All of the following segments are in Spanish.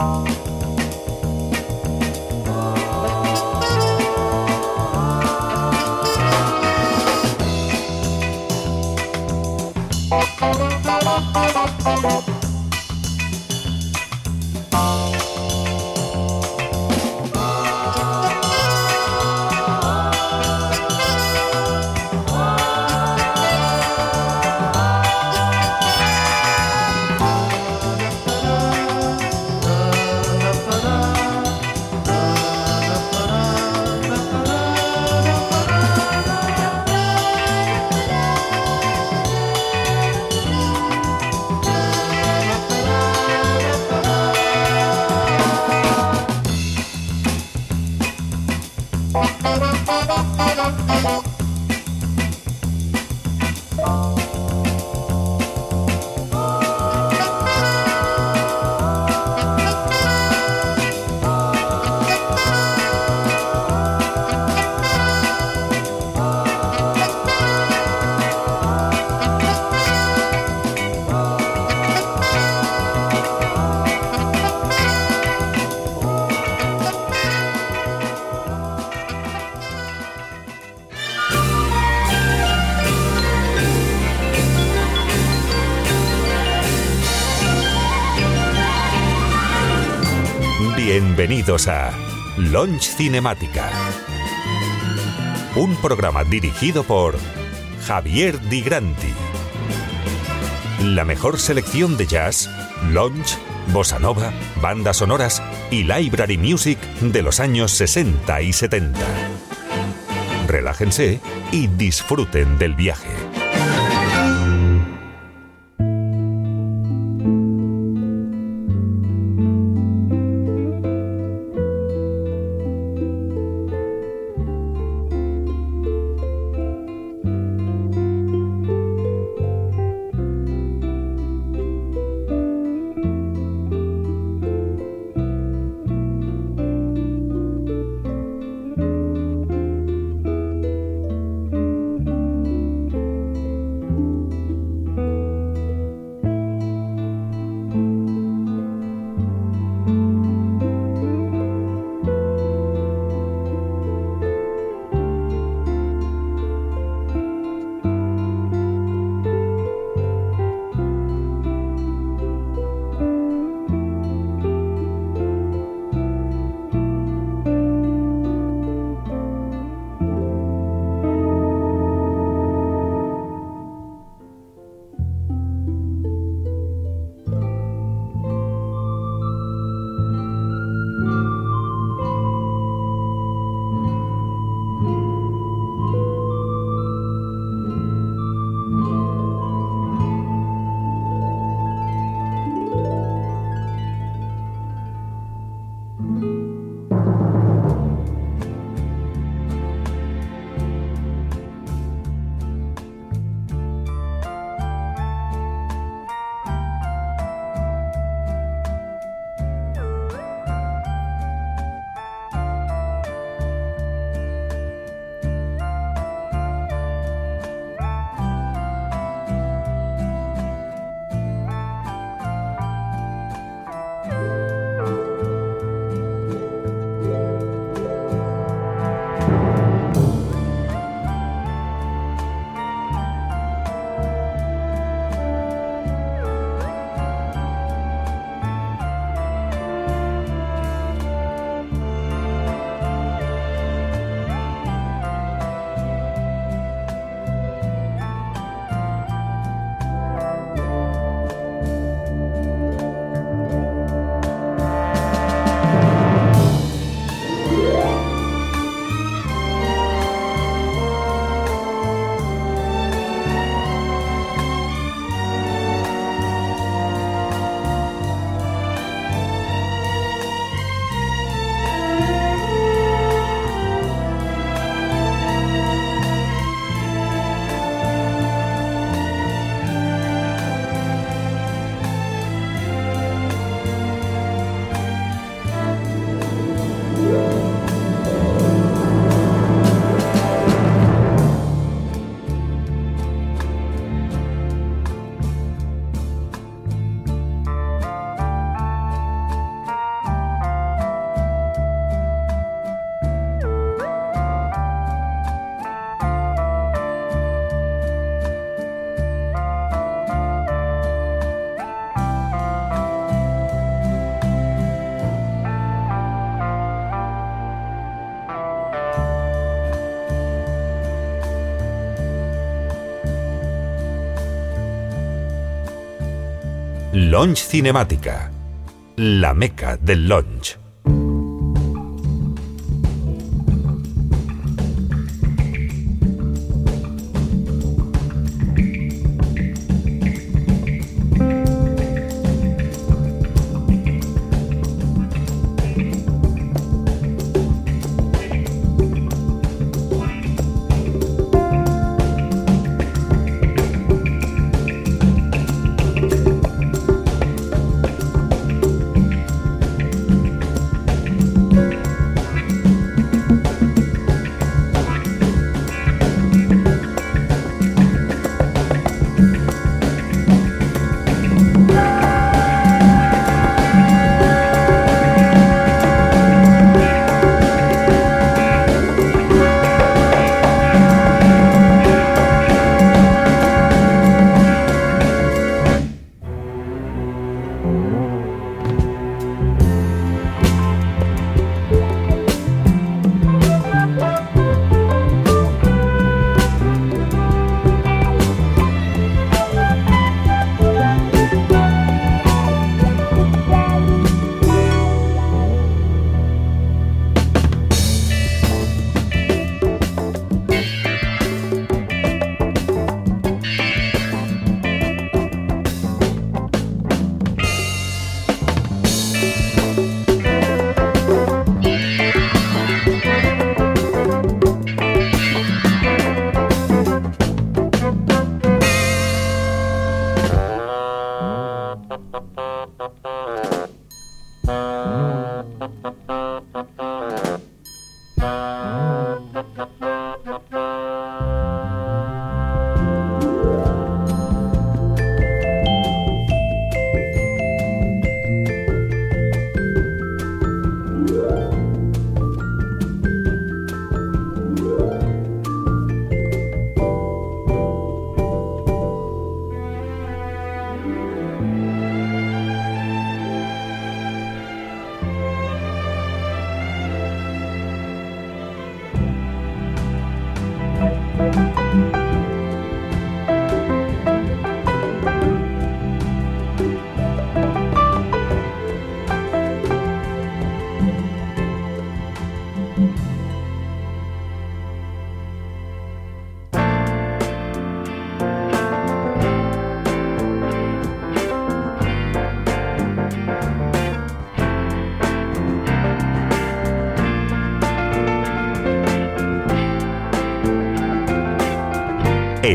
Bye. Bienvenidos a Launch Cinemática. Un programa dirigido por Javier Di Granti. La mejor selección de jazz, lounge, bossa nova, bandas sonoras y library music de los años 60 y 70. Relájense y disfruten del viaje. Launch Cinemática, la meca del launch.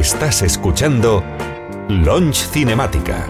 Estás escuchando Launch Cinemática.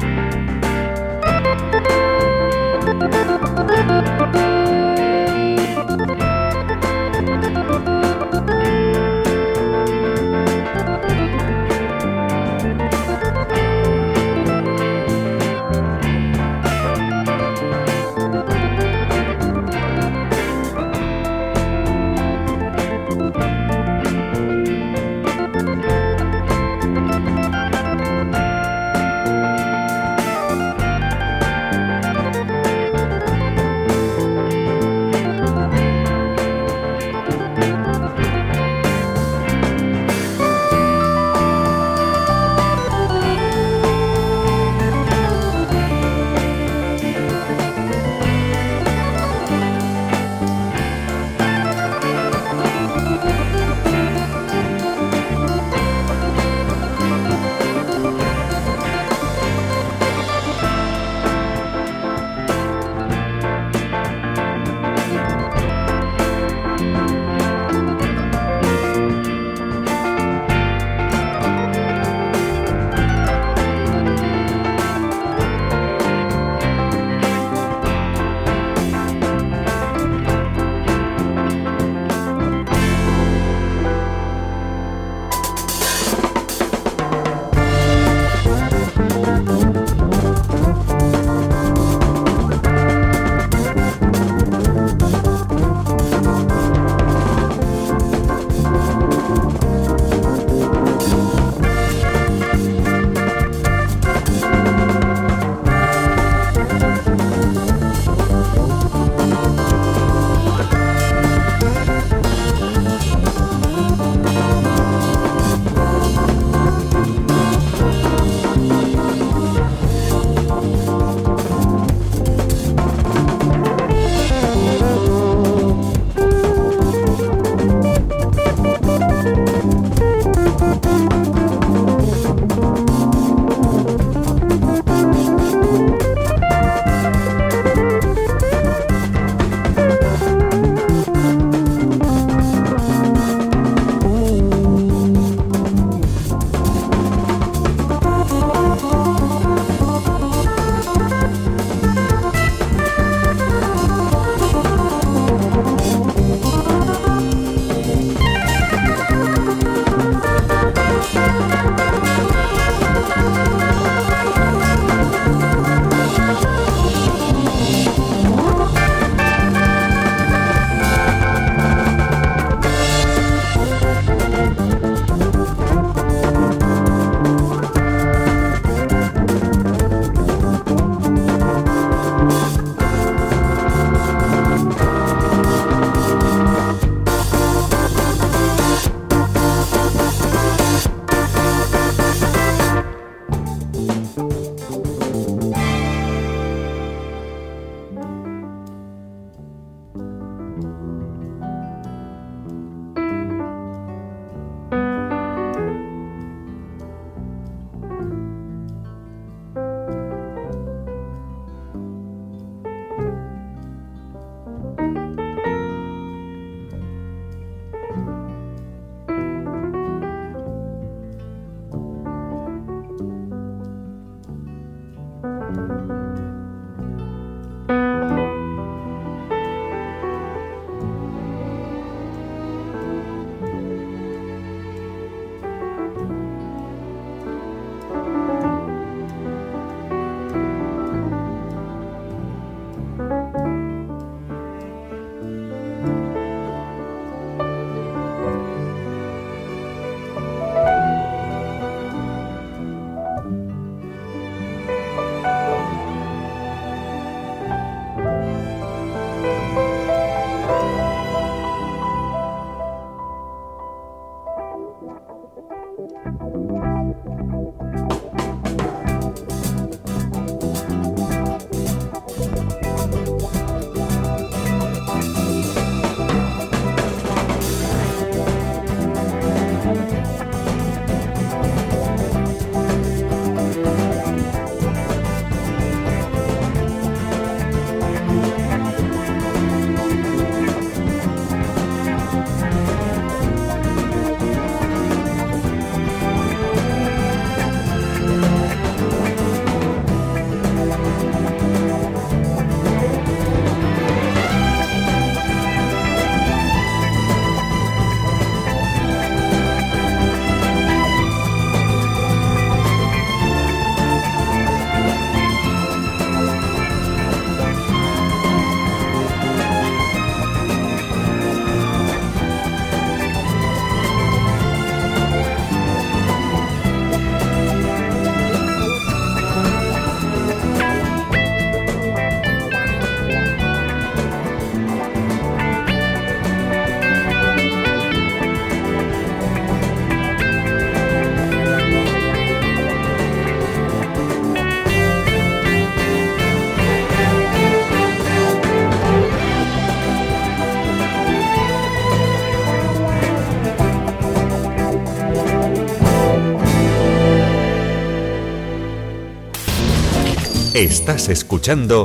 Estás escuchando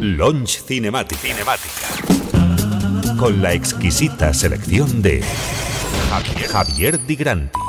Launch Cinematic. Cinemática. Con la exquisita selección de Javier, Javier Di Granti.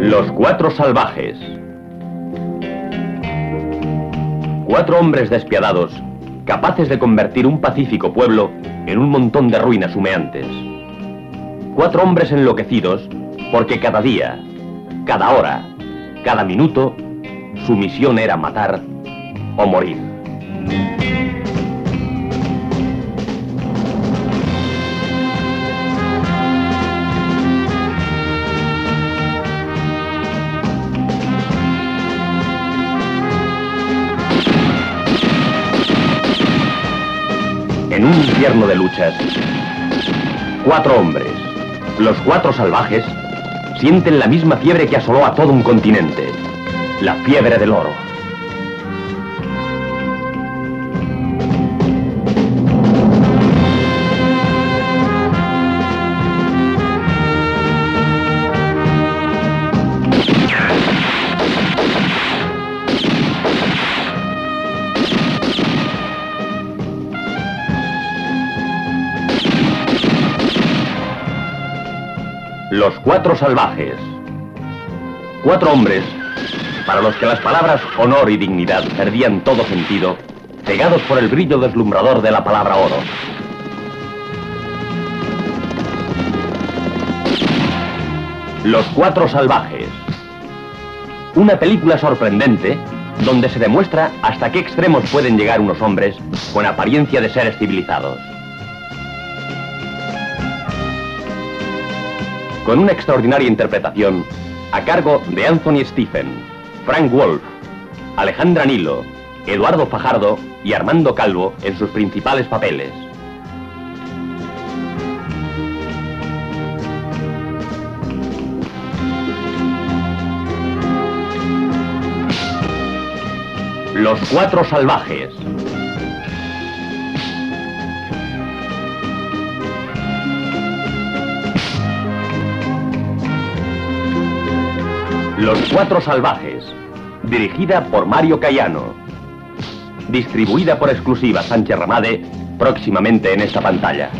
Los Cuatro Salvajes. Cuatro hombres despiadados, capaces de convertir un pacífico pueblo en un montón de ruinas humeantes. Cuatro hombres enloquecidos porque cada día, cada hora, cada minuto, su misión era matar o morir. En un infierno de luchas, cuatro hombres, los cuatro salvajes, sienten la misma fiebre que asoló a todo un continente, la fiebre del oro. Cuatro salvajes. Cuatro hombres para los que las palabras honor y dignidad perdían todo sentido, cegados por el brillo deslumbrador de la palabra oro. Los Cuatro Salvajes. Una película sorprendente donde se demuestra hasta qué extremos pueden llegar unos hombres con apariencia de seres civilizados. Con una extraordinaria interpretación a cargo de Anthony Stephen, Frank Wolf, Alejandra Nilo, Eduardo Fajardo y Armando Calvo en sus principales papeles. Los Cuatro Salvajes. Los Cuatro Salvajes, dirigida por Mario Cayano. Distribuida por exclusiva Sánchez Ramade, próximamente en esta pantalla.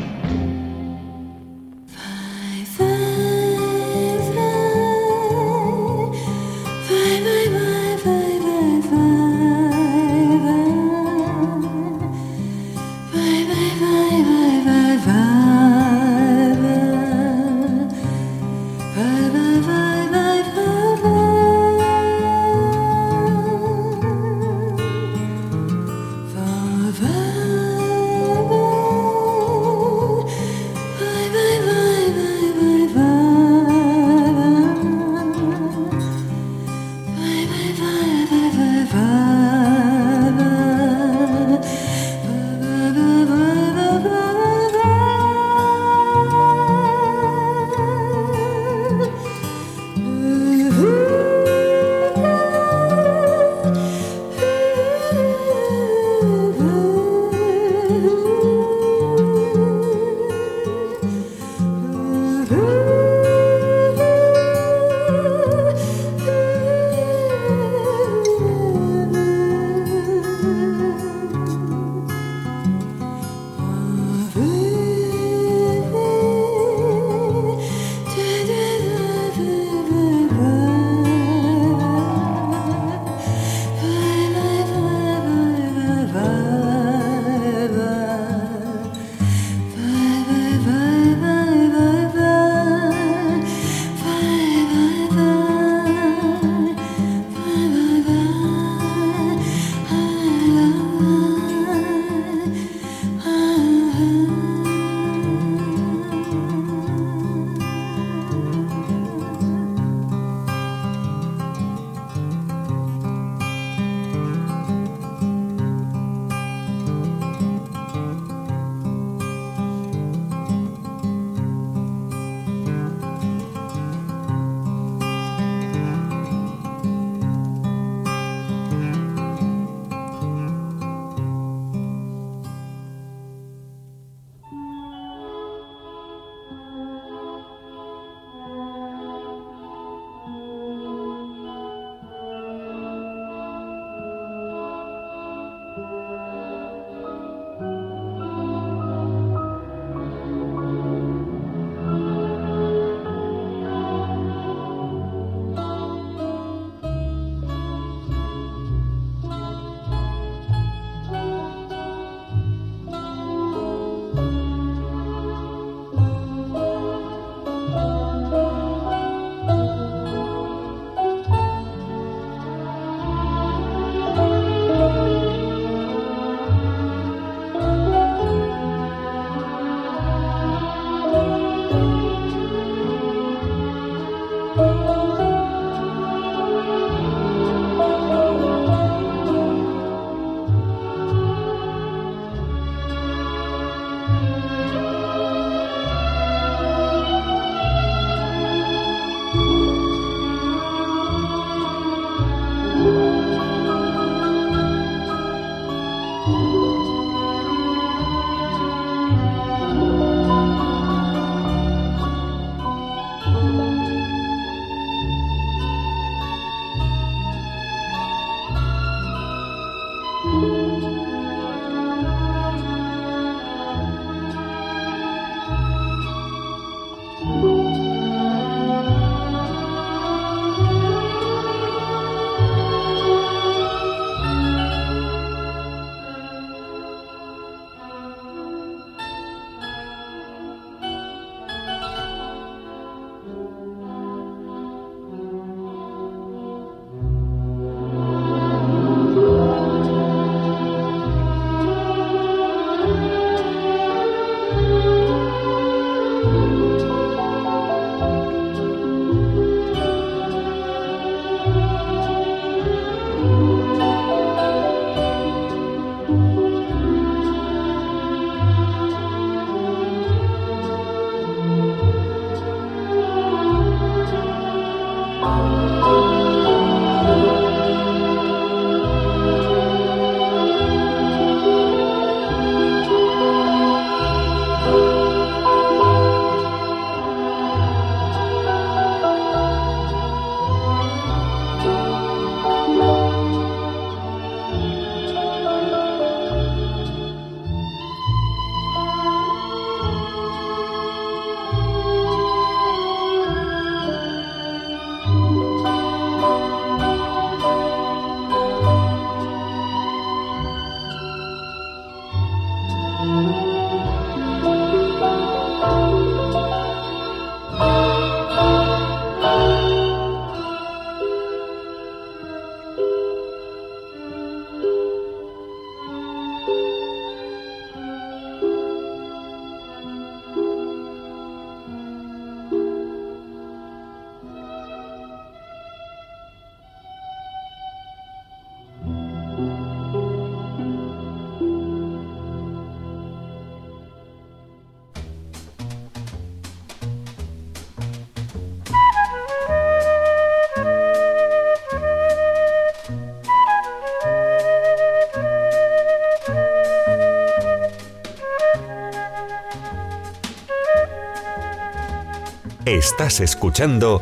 Estás escuchando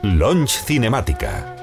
Launch Cinemática.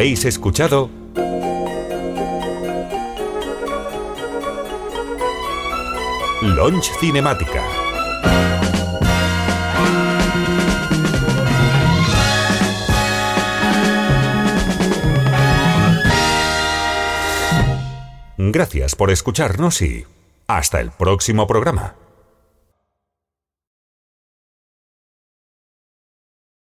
Habéis escuchado Launch Cinemática. Gracias por escucharnos y hasta el próximo programa.